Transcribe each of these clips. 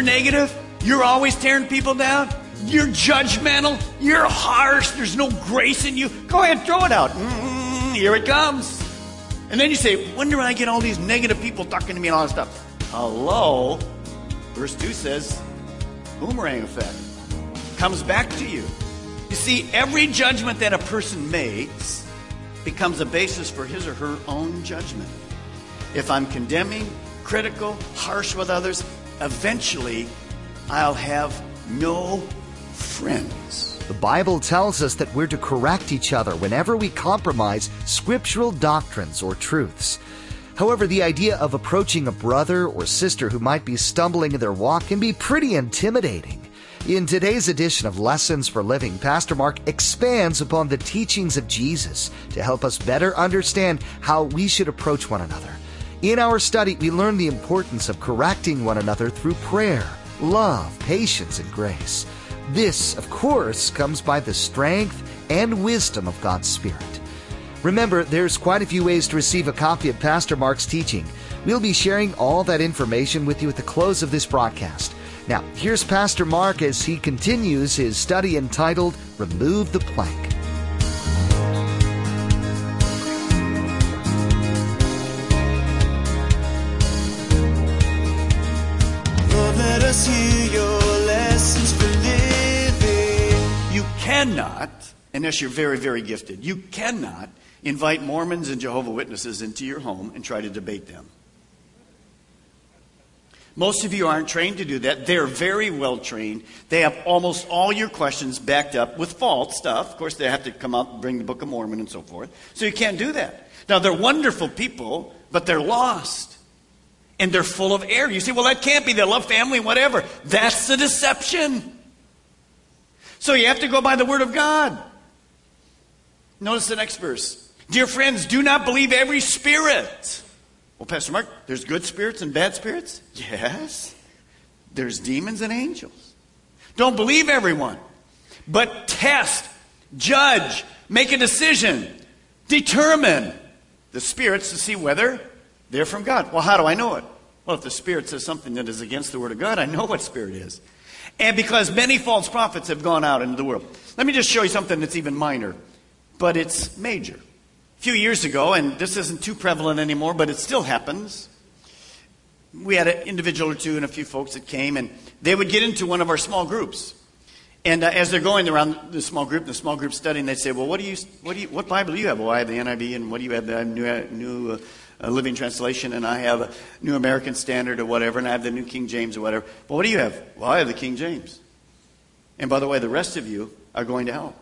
You're negative. You're always tearing people down. You're judgmental. You're harsh. There's no grace in you. Go ahead, throw it out. Mm, here it comes. And then you say, when do I get all these negative people talking to me and all that stuff? Hello? Verse 2 says, boomerang effect. Comes back to you. You see, every judgment that a person makes becomes a basis for his or her own judgment. If I'm condemning, critical, harsh with others, eventually I'll have no friends. The Bible tells us that we're to correct each other whenever we compromise scriptural doctrines or truths. However, the idea of approaching a brother or sister who might be stumbling in their walk can be pretty intimidating. In today's edition of Lessons for Living, Pastor Mark expands upon the teachings of Jesus to help us better understand how we should approach one another. In our study, we learn the importance of correcting one another through prayer, love, patience, and grace. This, of course, comes by the strength and wisdom of God's Spirit. Remember, there's quite a few ways to receive a copy of Pastor Mark's teaching. We'll be sharing all that information with you at the close of this broadcast. Now, here's Pastor Mark as he continues his study entitled Remove the Plank. Cannot, unless you're very, very gifted, you cannot invite Mormons and Jehovah Witnesses into your home and try to debate them. Most of you aren't trained to do that. They're very well trained. They have almost all your questions backed up with false stuff. Of course, they have to come up and bring the Book of Mormon and so forth. So you can't do that. Now, they're wonderful people, but they're lost. And they're full of error. You say, well, that can't be. They love family, whatever. That's the deception. So you have to go by the Word of God. Notice the next verse. Dear friends, do not believe every spirit. Well, Pastor Mark, there's good spirits and bad spirits? Yes. There's demons and angels. Don't believe everyone, but test, judge, make a decision, determine the spirits to see whether they're from God. Well, how do I know it? Well, if the spirit says something that is against the Word of God, I know what spirit is. And because many false prophets have gone out into the world. Let me just show you something that's even minor, but it's major. A few years ago, and this isn't too prevalent anymore, but it still happens. We had an individual or two and a few folks that came, and they would get into one of our small groups. And uh, as they're going around the small group, the small group studying, they'd say, "Well, what do you, what do you, what Bible do you have?" Well, I have the NIV, and what do you have? The New, New uh, Living Translation, and I have a New American Standard or whatever, and I have the New King James or whatever. Well, what do you have? Well, I have the King James. And by the way, the rest of you are going to hell.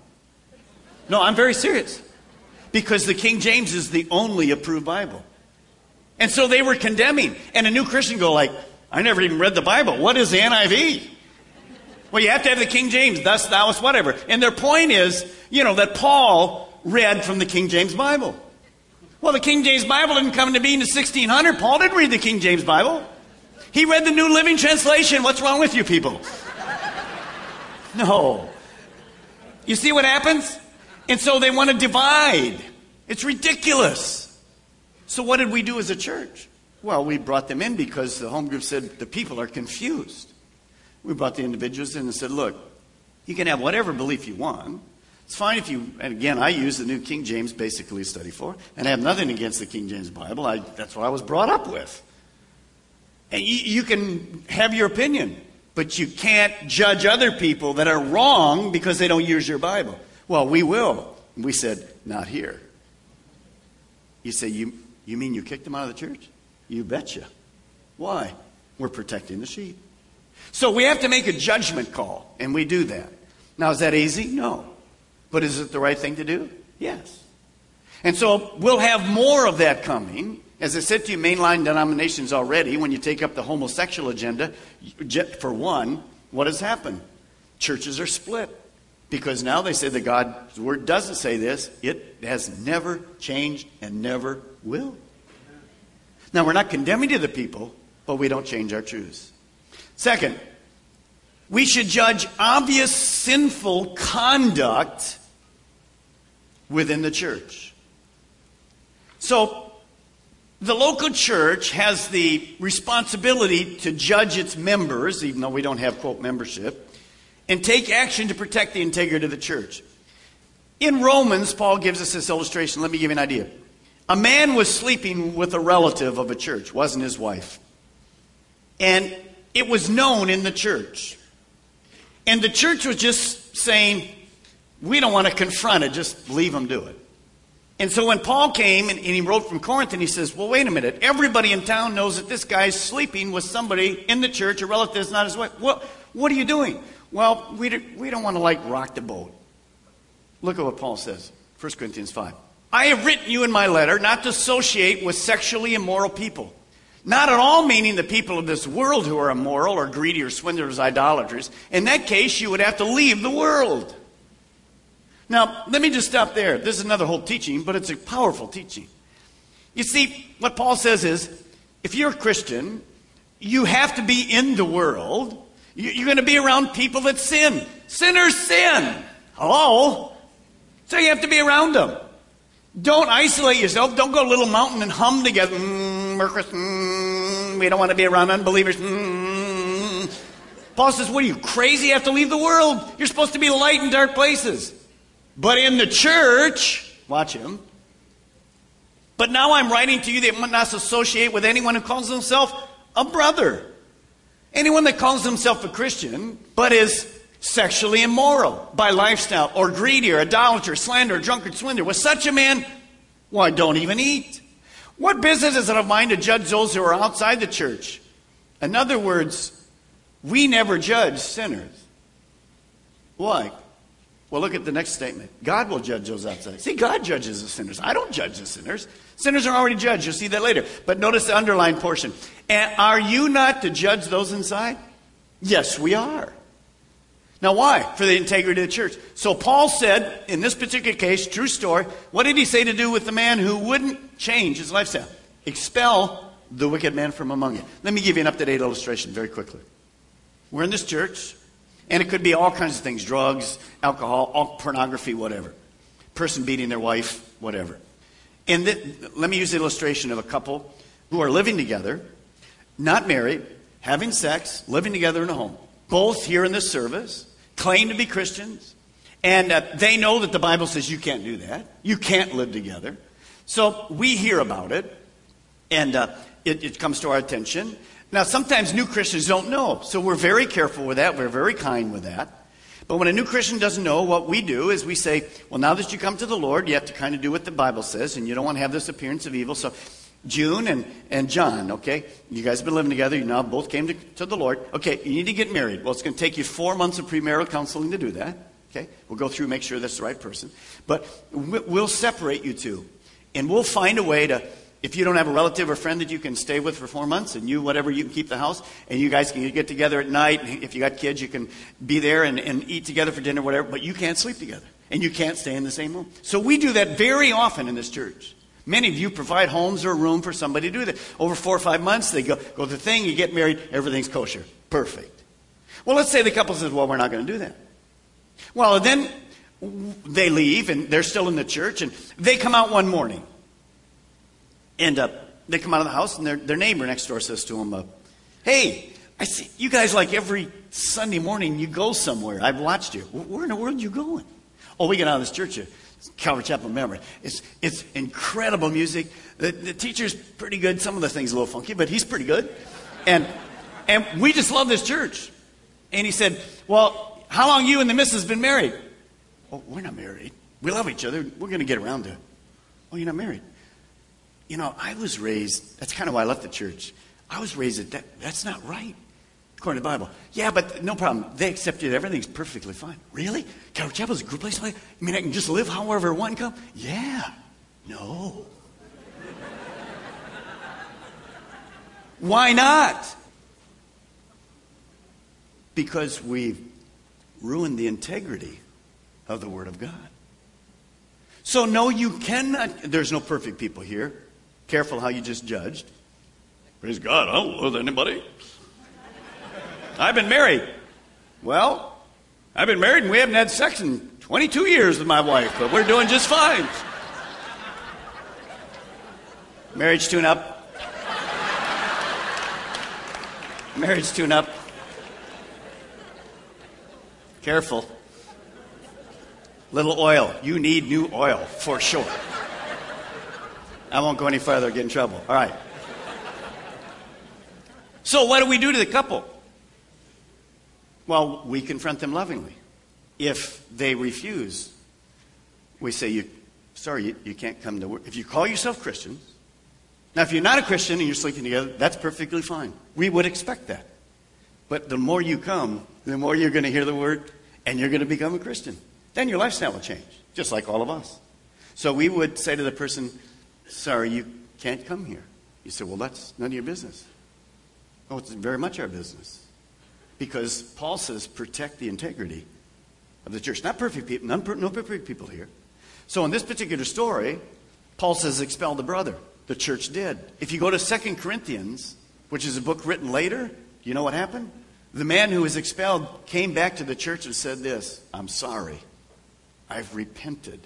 No, I'm very serious because the King James is the only approved Bible. And so they were condemning. And a new Christian go like, I never even read the Bible. What is the NIV? Well, you have to have the King James, thus, thou, whatever. And their point is, you know, that Paul read from the King James Bible. Well, the King James Bible didn't come into being in 1600. Paul didn't read the King James Bible. He read the New Living Translation. What's wrong with you people? No. You see what happens? And so they want to divide. It's ridiculous. So what did we do as a church? Well, we brought them in because the home group said the people are confused. We brought the individuals in and said, look, you can have whatever belief you want. It's fine if you, and again, I use the New King James basically study for, and I have nothing against the King James Bible. I, that's what I was brought up with. And you, you can have your opinion, but you can't judge other people that are wrong because they don't use your Bible. Well, we will. We said, not here. You say, you, you mean you kicked them out of the church? You betcha. Why? We're protecting the sheep. So we have to make a judgment call, and we do that. Now, is that easy? No. But is it the right thing to do? Yes. And so we'll have more of that coming. As I said to you, mainline denominations already, when you take up the homosexual agenda, for one, what has happened? Churches are split. Because now they say that God's word doesn't say this. It has never changed and never will. Now, we're not condemning to the people, but we don't change our truths. Second, we should judge obvious sinful conduct within the church. So, the local church has the responsibility to judge its members, even though we don't have, quote, membership, and take action to protect the integrity of the church. In Romans, Paul gives us this illustration. Let me give you an idea. A man was sleeping with a relative of a church, wasn't his wife. And it was known in the church. And the church was just saying, we don't want to confront it, just leave him do it. And so when Paul came and, and, he wrote from Corinth and he says, Well, wait a minute. Everybody in town knows that this guy's sleeping with somebody in the church, a relative that's not his wife. What, what are you doing? Well, we, do, we don't want to like rock the boat. Look at what Paul says 1 Corinthians 5. I have written you in my letter not to associate with sexually immoral people. Not at all meaning the people of this world who are immoral or greedy or swindlers, idolaters. In that case, you would have to leave the world. Now, let me just stop there. This is another whole teaching, but it's a powerful teaching. You see, what Paul says is if you're a Christian, you have to be in the world. You're going to be around people that sin. Sinners sin. Hello? So you have to be around them. Don't isolate yourself. Don't go little mountain and hum together. Mm, mm, we don't want to be around unbelievers. Mm. Paul says, What are you, crazy? You have to leave the world. You're supposed to be light in dark places. But in the church, watch him. But now I'm writing to you that must not associate with anyone who calls himself a brother. Anyone that calls himself a Christian, but is sexually immoral by lifestyle, or greedy, or idolater, slander, drunkard, swindler. With such a man, why, don't even eat. What business is it of mine to judge those who are outside the church? In other words, we never judge sinners. Why? Well, look at the next statement. God will judge those outside. See, God judges the sinners. I don't judge the sinners. Sinners are already judged. You'll see that later. But notice the underlined portion. And are you not to judge those inside? Yes, we are. Now, why? For the integrity of the church. So, Paul said, in this particular case, true story, what did he say to do with the man who wouldn't change his lifestyle? Expel the wicked man from among you. Let me give you an up to date illustration very quickly. We're in this church, and it could be all kinds of things drugs, alcohol, all pornography, whatever. Person beating their wife, whatever. And th- let me use the illustration of a couple who are living together, not married, having sex, living together in a home. Both here in this service claim to be Christians, and uh, they know that the Bible says you can't do that. You can't live together. So we hear about it, and uh, it, it comes to our attention. Now, sometimes new Christians don't know, so we're very careful with that. We're very kind with that. But when a new Christian doesn't know, what we do is we say, well, now that you come to the Lord, you have to kind of do what the Bible says, and you don't want to have this appearance of evil. So, June and, and John, okay? You guys have been living together. You now both came to, to the Lord. Okay, you need to get married. Well, it's going to take you four months of premarital counseling to do that. Okay? We'll go through, make sure that's the right person. But we'll separate you two. And we'll find a way to if you don't have a relative or friend that you can stay with for four months and you, whatever, you can keep the house and you guys can get together at night. If you got kids, you can be there and, and eat together for dinner, whatever, but you can't sleep together and you can't stay in the same room. So we do that very often in this church. Many of you provide homes or a room for somebody to do that. Over four or five months, they go, go to the thing, you get married, everything's kosher. Perfect. Well, let's say the couple says, well, we're not going to do that. Well, then they leave and they're still in the church and they come out one morning and uh, they come out of the house, and their, their neighbor next door says to them, uh, Hey, I see you guys like every Sunday morning you go somewhere. I've watched you. Where in the world are you going? Oh, we get out of this church, here, Calvary Chapel Melbourne. It's, it's incredible music. The, the teacher's pretty good. Some of the things a little funky, but he's pretty good. And, and we just love this church. And he said, Well, how long you and the missus been married? Oh, we're not married. We love each other. We're going to get around to it. Oh, you're not married. You know, I was raised, that's kind of why I left the church. I was raised that, that that's not right. According to the Bible. Yeah, but no problem. They accept you. Everything's perfectly fine. Really? Calvary Chapel is a good place. I mean, I can just live however I want come? Yeah. No. Why not? Because we've ruined the integrity of the Word of God. So, no, you cannot. There's no perfect people here. Careful how you just judged. Praise God, I don't love anybody. I've been married. Well, I've been married and we haven't had sex in 22 years with my wife, but we're doing just fine. Marriage tune up. Marriage tune up. Careful. Little oil. You need new oil for sure. I won't go any further, get in trouble. All right. So, what do we do to the couple? Well, we confront them lovingly. If they refuse, we say, you, sorry, you, you can't come to work. If you call yourself Christians, now if you're not a Christian and you're sleeping together, that's perfectly fine. We would expect that. But the more you come, the more you're going to hear the word and you're going to become a Christian. Then your lifestyle will change, just like all of us. So we would say to the person, sorry, you can't come here. You say, well, that's none of your business. Oh, it's very much our business. Because Paul says, protect the integrity of the church. Not perfect people, none, no perfect people here. So in this particular story, Paul says, expel the brother. The church did. If you go to Second Corinthians, which is a book written later, you know what happened? The man who was expelled came back to the church and said this I'm sorry. I've repented.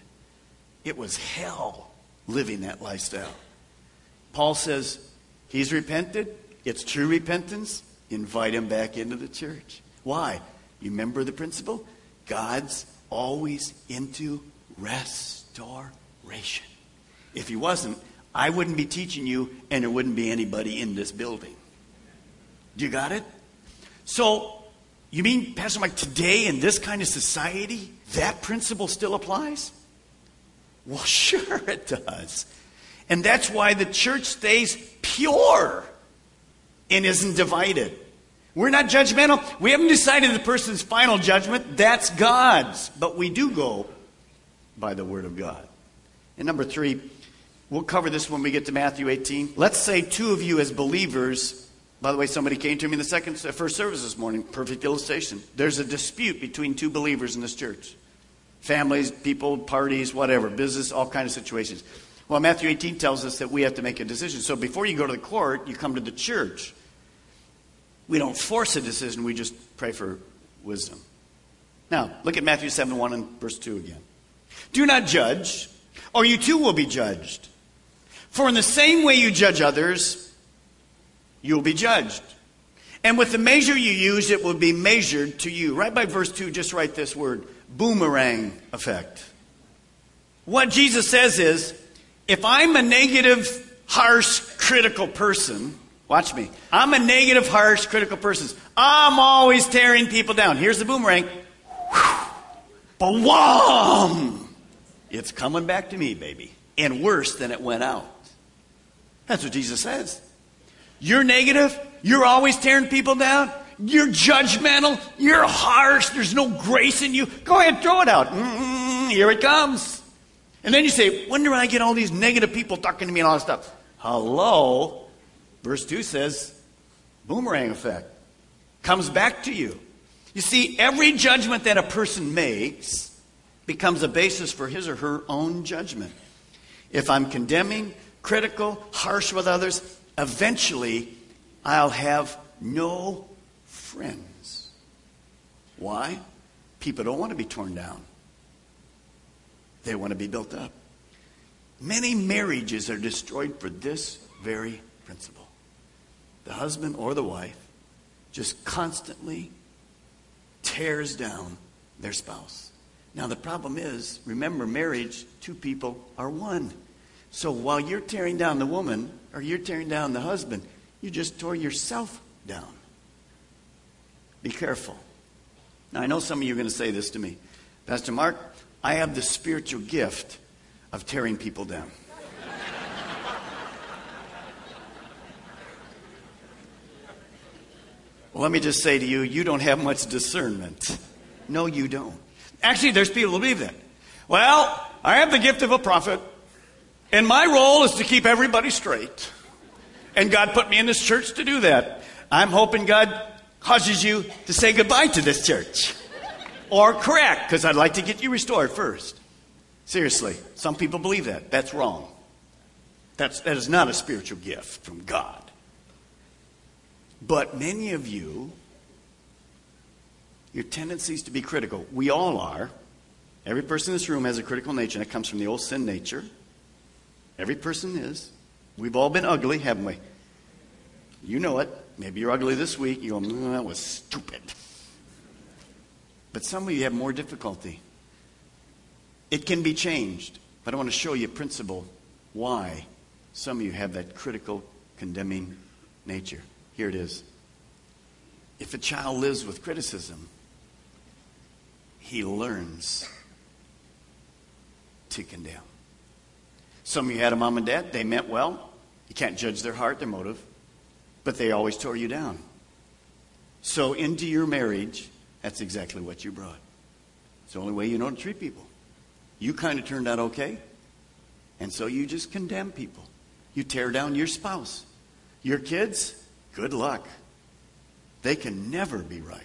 It was hell living that lifestyle. Paul says, He's repented. It's true repentance. Invite him back into the church. Why? You remember the principle? God's always into restoration. If he wasn't, I wouldn't be teaching you, and there wouldn't be anybody in this building. Do you got it? So, you mean, Pastor Mike, today in this kind of society, that principle still applies? Well, sure it does. And that's why the church stays pure and isn't divided. We're not judgmental. We haven't decided the person's final judgment. That's God's. But we do go by the Word of God. And number three, we'll cover this when we get to Matthew 18. Let's say two of you as believers. By the way, somebody came to me in the second, uh, first service this morning. Perfect illustration. There's a dispute between two believers in this church. Families, people, parties, whatever, business, all kinds of situations. Well, Matthew 18 tells us that we have to make a decision. So before you go to the court, you come to the church. We don't force a decision, we just pray for wisdom. Now, look at Matthew 7 1 and verse 2 again. Do not judge, or you too will be judged. For in the same way you judge others, you will be judged. And with the measure you use, it will be measured to you. Right by verse 2, just write this word boomerang effect. What Jesus says is if I'm a negative, harsh, critical person, watch me. I'm a negative, harsh, critical person. I'm always tearing people down. Here's the boomerang. Wham! It's coming back to me, baby. And worse than it went out. That's what Jesus says. You're negative. You're always tearing people down. You're judgmental. You're harsh. There's no grace in you. Go ahead, throw it out. Mm-hmm, here it comes. And then you say, do I get all these negative people talking to me and all this stuff? Hello? Verse 2 says, boomerang effect. Comes back to you. You see, every judgment that a person makes becomes a basis for his or her own judgment. If I'm condemning, critical, harsh with others, eventually I'll have no friends. Why? People don't want to be torn down. They want to be built up. Many marriages are destroyed for this very principle. The husband or the wife just constantly tears down their spouse. Now, the problem is remember, marriage, two people are one. So while you're tearing down the woman or you're tearing down the husband, you just tore yourself down. Be careful. Now, I know some of you are going to say this to me Pastor Mark, I have the spiritual gift of tearing people down. Well, let me just say to you, you don't have much discernment. No, you don't. Actually, there's people who believe that. Well, I have the gift of a prophet, and my role is to keep everybody straight. And God put me in this church to do that. I'm hoping God causes you to say goodbye to this church. Or correct, because I'd like to get you restored first. Seriously, some people believe that. That's wrong. That's, that is not a spiritual gift from God. But many of you, your tendencies to be critical, we all are. Every person in this room has a critical nature, and it comes from the old sin nature. Every person is. We've all been ugly, haven't we? You know it. Maybe you're ugly this week. You go, mm, that was stupid. But some of you have more difficulty. It can be changed, but I want to show you a principle why some of you have that critical, condemning nature. Here it is. If a child lives with criticism, he learns to condemn. Some of you had a mom and dad, they meant well. You can't judge their heart, their motive, but they always tore you down. So, into your marriage, that's exactly what you brought. It's the only way you know to treat people. You kind of turned out okay, and so you just condemn people. You tear down your spouse. Your kids, good luck. They can never be right.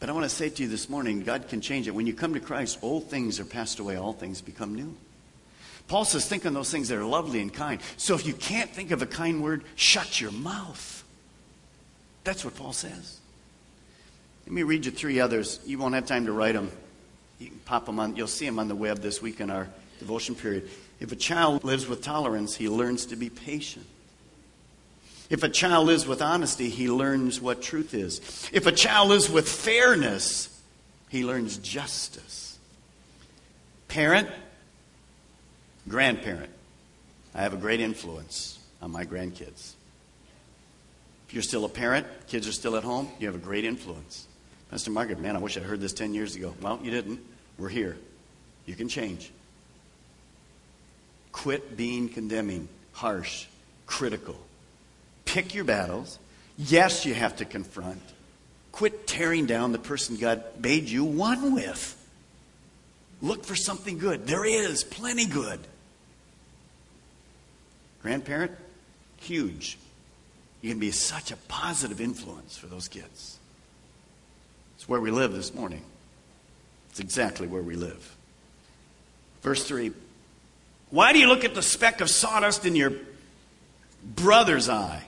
But I want to say to you this morning God can change it. When you come to Christ, old things are passed away, all things become new. Paul says, think on those things that are lovely and kind. So if you can't think of a kind word, shut your mouth. That's what Paul says. Let me read you three others. You won't have time to write them. You can pop them on, you'll see them on the web this week in our devotion period. If a child lives with tolerance, he learns to be patient. If a child lives with honesty, he learns what truth is. If a child lives with fairness, he learns justice. Parent, grandparent, I have a great influence on my grandkids. If you're still a parent, kids are still at home, you have a great influence. Pastor Margaret, man, I wish I'd heard this 10 years ago. Well, you didn't. We're here. You can change. Quit being condemning, harsh, critical. Pick your battles. Yes, you have to confront. Quit tearing down the person God made you one with. Look for something good. There is plenty good. Grandparent, huge. You can be such a positive influence for those kids. It's where we live this morning. It's exactly where we live. Verse 3 Why do you look at the speck of sawdust in your brother's eye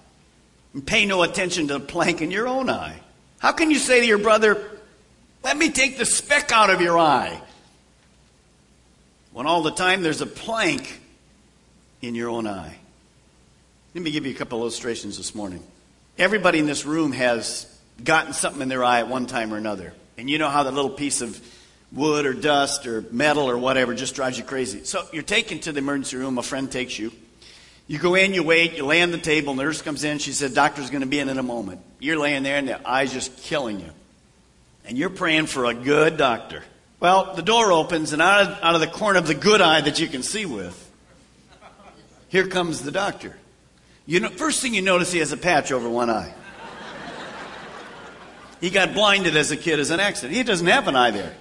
and pay no attention to the plank in your own eye? How can you say to your brother, Let me take the speck out of your eye? When all the time there's a plank in your own eye. Let me give you a couple of illustrations this morning. Everybody in this room has gotten something in their eye at one time or another. And you know how that little piece of wood or dust or metal or whatever just drives you crazy. So you're taken to the emergency room, a friend takes you. You go in, you wait, you lay on the table, nurse comes in, she said, Doctor's going to be in in a moment. You're laying there and the eye's just killing you. And you're praying for a good doctor. Well, the door opens, and out of, out of the corner of the good eye that you can see with, here comes the doctor. You know, first thing you notice, he has a patch over one eye. He got blinded as a kid as an accident. He doesn't have an eye there.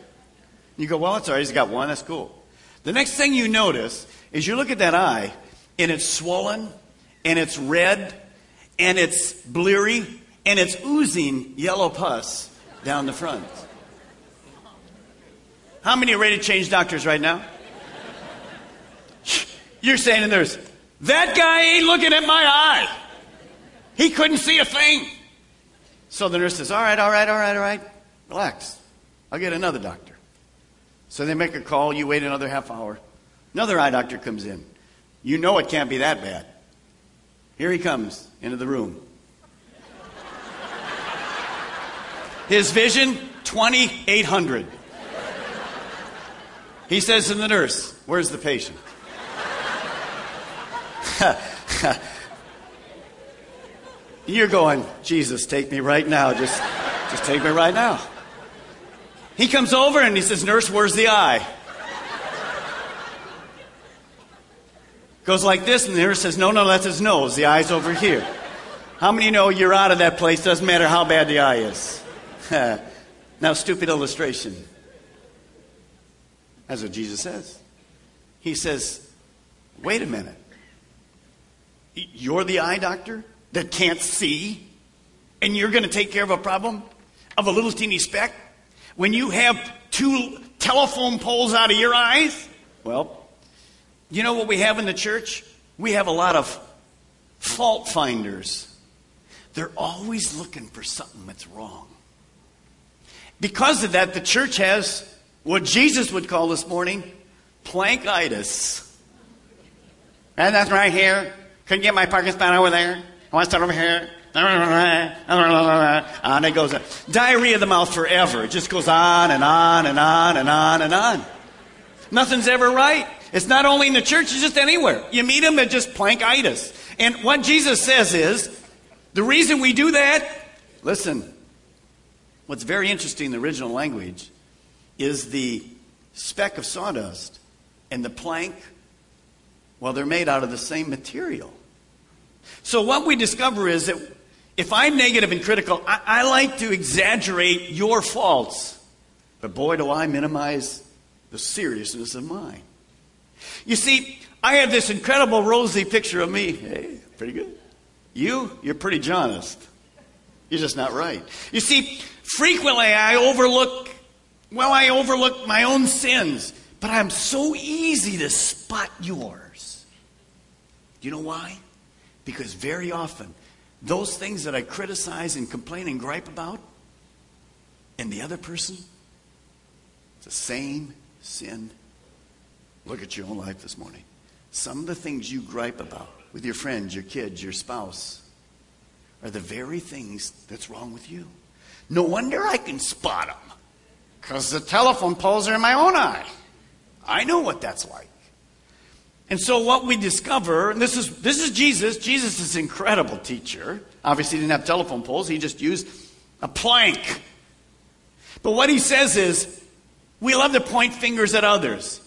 You go, well, it's all right. He's got one. That's cool. The next thing you notice is you look at that eye, and it's swollen, and it's red, and it's bleary, and it's oozing yellow pus down the front. How many are ready to change doctors right now? You're saying to the nurse, that guy ain't looking at my eye. He couldn't see a thing. So the nurse says, All right, all right, all right, all right. Relax. I'll get another doctor. So they make a call. You wait another half hour. Another eye doctor comes in. You know it can't be that bad. Here he comes into the room. His vision, 2800. He says to the nurse, Where's the patient? You're going, Jesus, take me right now. Just, just take me right now. He comes over and he says, Nurse, where's the eye? Goes like this, and the nurse says, No, no, that's his nose. The eye's over here. How many know you're out of that place? Doesn't matter how bad the eye is. now, stupid illustration. That's what Jesus says. He says, wait a minute. You're the eye doctor that can't see, and you're going to take care of a problem of a little teeny speck when you have two telephone poles out of your eyes? Well, you know what we have in the church? We have a lot of fault finders. They're always looking for something that's wrong. Because of that, the church has what Jesus would call this morning plankitis. And that's right here. Couldn't get my spot over there. I want to start over here. And it goes. Diarrhea of the mouth forever. It just goes on and on and on and on and on. Nothing's ever right. It's not only in the church, it's just anywhere. You meet them at just plankitis. And what Jesus says is, the reason we do that, listen, what's very interesting in the original language is the speck of sawdust and the plank, well, they're made out of the same material. So what we discover is that if I'm negative and critical, I, I like to exaggerate your faults. But boy, do I minimize the seriousness of mine. You see, I have this incredible rosy picture of me. Hey, pretty good. You, you're pretty honest. You're just not right. You see, frequently I overlook, well, I overlook my own sins, but I'm so easy to spot yours. You know why? Because very often, those things that I criticize and complain and gripe about, and the other person, it's the same sin. Look at your own life this morning. Some of the things you gripe about with your friends, your kids, your spouse, are the very things that's wrong with you. No wonder I can spot them. Because the telephone poles are in my own eye. I know what that's like. And so what we discover, and this is this is Jesus. Jesus is an incredible teacher. Obviously, he didn't have telephone poles, he just used a plank. But what he says is, we love to point fingers at others.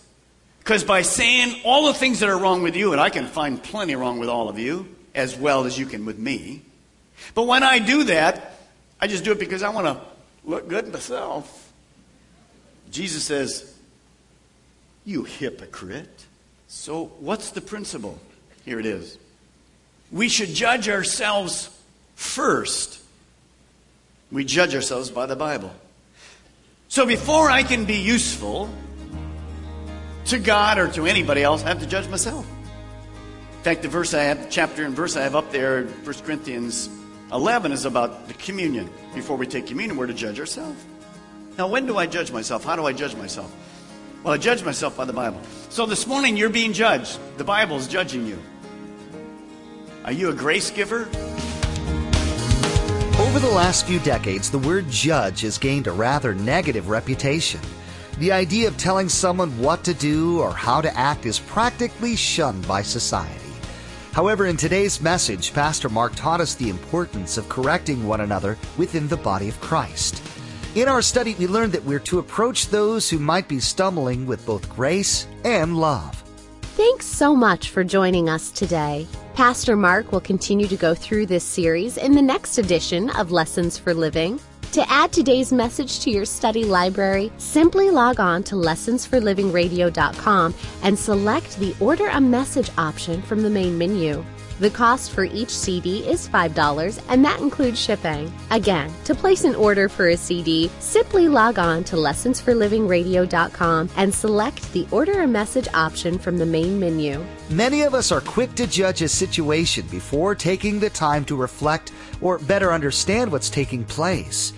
Because by saying all the things that are wrong with you, and I can find plenty wrong with all of you, as well as you can with me. But when I do that, I just do it because I want to look good myself. Jesus says, You hypocrite. So, what's the principle? Here it is. We should judge ourselves first. We judge ourselves by the Bible. So, before I can be useful to God or to anybody else, I have to judge myself. In fact, the verse I have, chapter and verse I have up there, 1 Corinthians 11, is about the communion. Before we take communion, we're to judge ourselves. Now, when do I judge myself? How do I judge myself? Well, I judge myself by the Bible. So this morning you're being judged. The Bible is judging you. Are you a grace giver? Over the last few decades, the word judge has gained a rather negative reputation. The idea of telling someone what to do or how to act is practically shunned by society. However, in today's message, Pastor Mark taught us the importance of correcting one another within the body of Christ. In our study, we learned that we're to approach those who might be stumbling with both grace and love. Thanks so much for joining us today. Pastor Mark will continue to go through this series in the next edition of Lessons for Living. To add today's message to your study library, simply log on to lessonsforlivingradio.com and select the Order a Message option from the main menu. The cost for each CD is $5 and that includes shipping. Again, to place an order for a CD, simply log on to lessonsforlivingradio.com and select the Order a Message option from the main menu. Many of us are quick to judge a situation before taking the time to reflect or better understand what's taking place.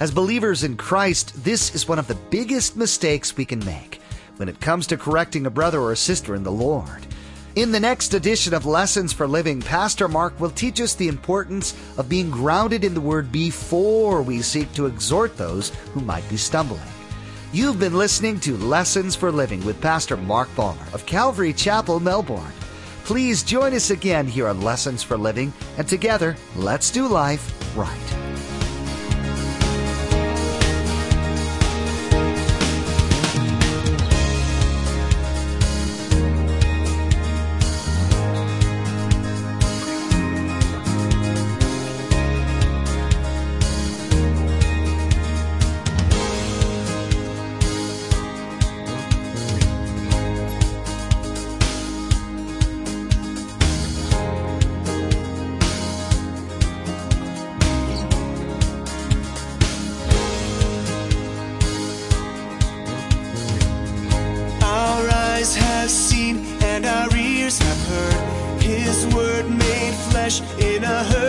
As believers in Christ, this is one of the biggest mistakes we can make when it comes to correcting a brother or a sister in the Lord. In the next edition of Lessons for Living, Pastor Mark will teach us the importance of being grounded in the Word before we seek to exhort those who might be stumbling. You've been listening to Lessons for Living with Pastor Mark Balmer of Calvary Chapel, Melbourne. Please join us again here on Lessons for Living, and together, let's do life right. In a herd